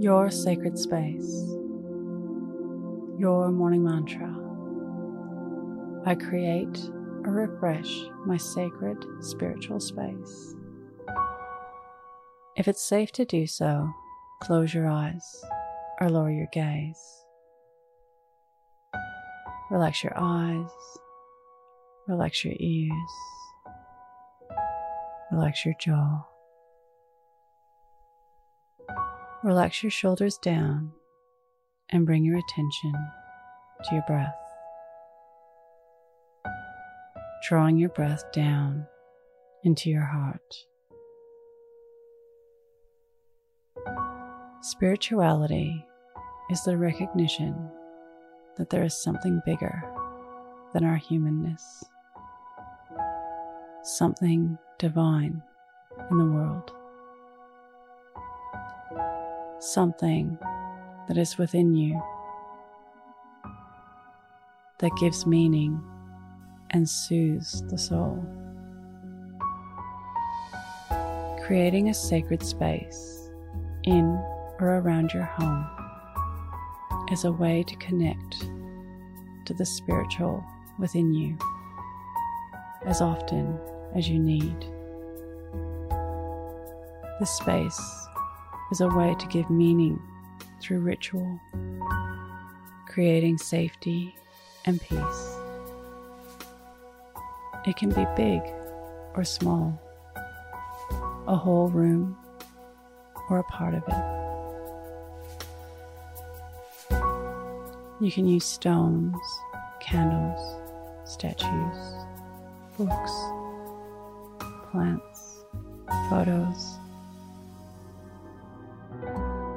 your sacred space, your morning mantra. I create or refresh my sacred spiritual space. If it's safe to do so, close your eyes or lower your gaze. Relax your eyes, relax your ears, relax your jaw. Relax your shoulders down and bring your attention to your breath. Drawing your breath down into your heart. Spirituality is the recognition that there is something bigger than our humanness, something divine in the world something that is within you that gives meaning and soothes the soul. Creating a sacred space in or around your home is a way to connect to the spiritual within you as often as you need. This space is a way to give meaning through ritual, creating safety and peace. It can be big or small, a whole room or a part of it. You can use stones, candles, statues, books, plants, photos,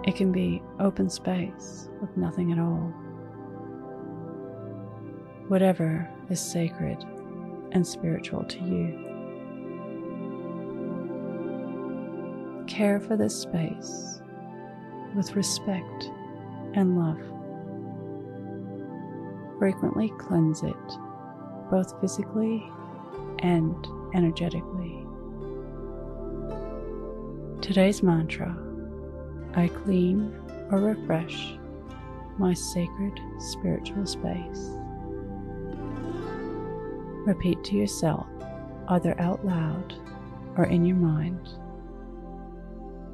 it can be open space with nothing at all. Whatever is sacred and spiritual to you. Care for this space with respect and love. Frequently cleanse it, both physically and energetically. Today's mantra I clean or refresh my sacred spiritual space. Repeat to yourself, either out loud or in your mind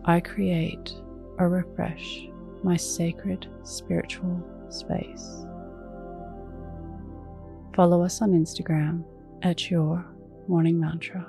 I create or refresh my sacred spiritual space. Follow us on Instagram at Your Morning Mantra.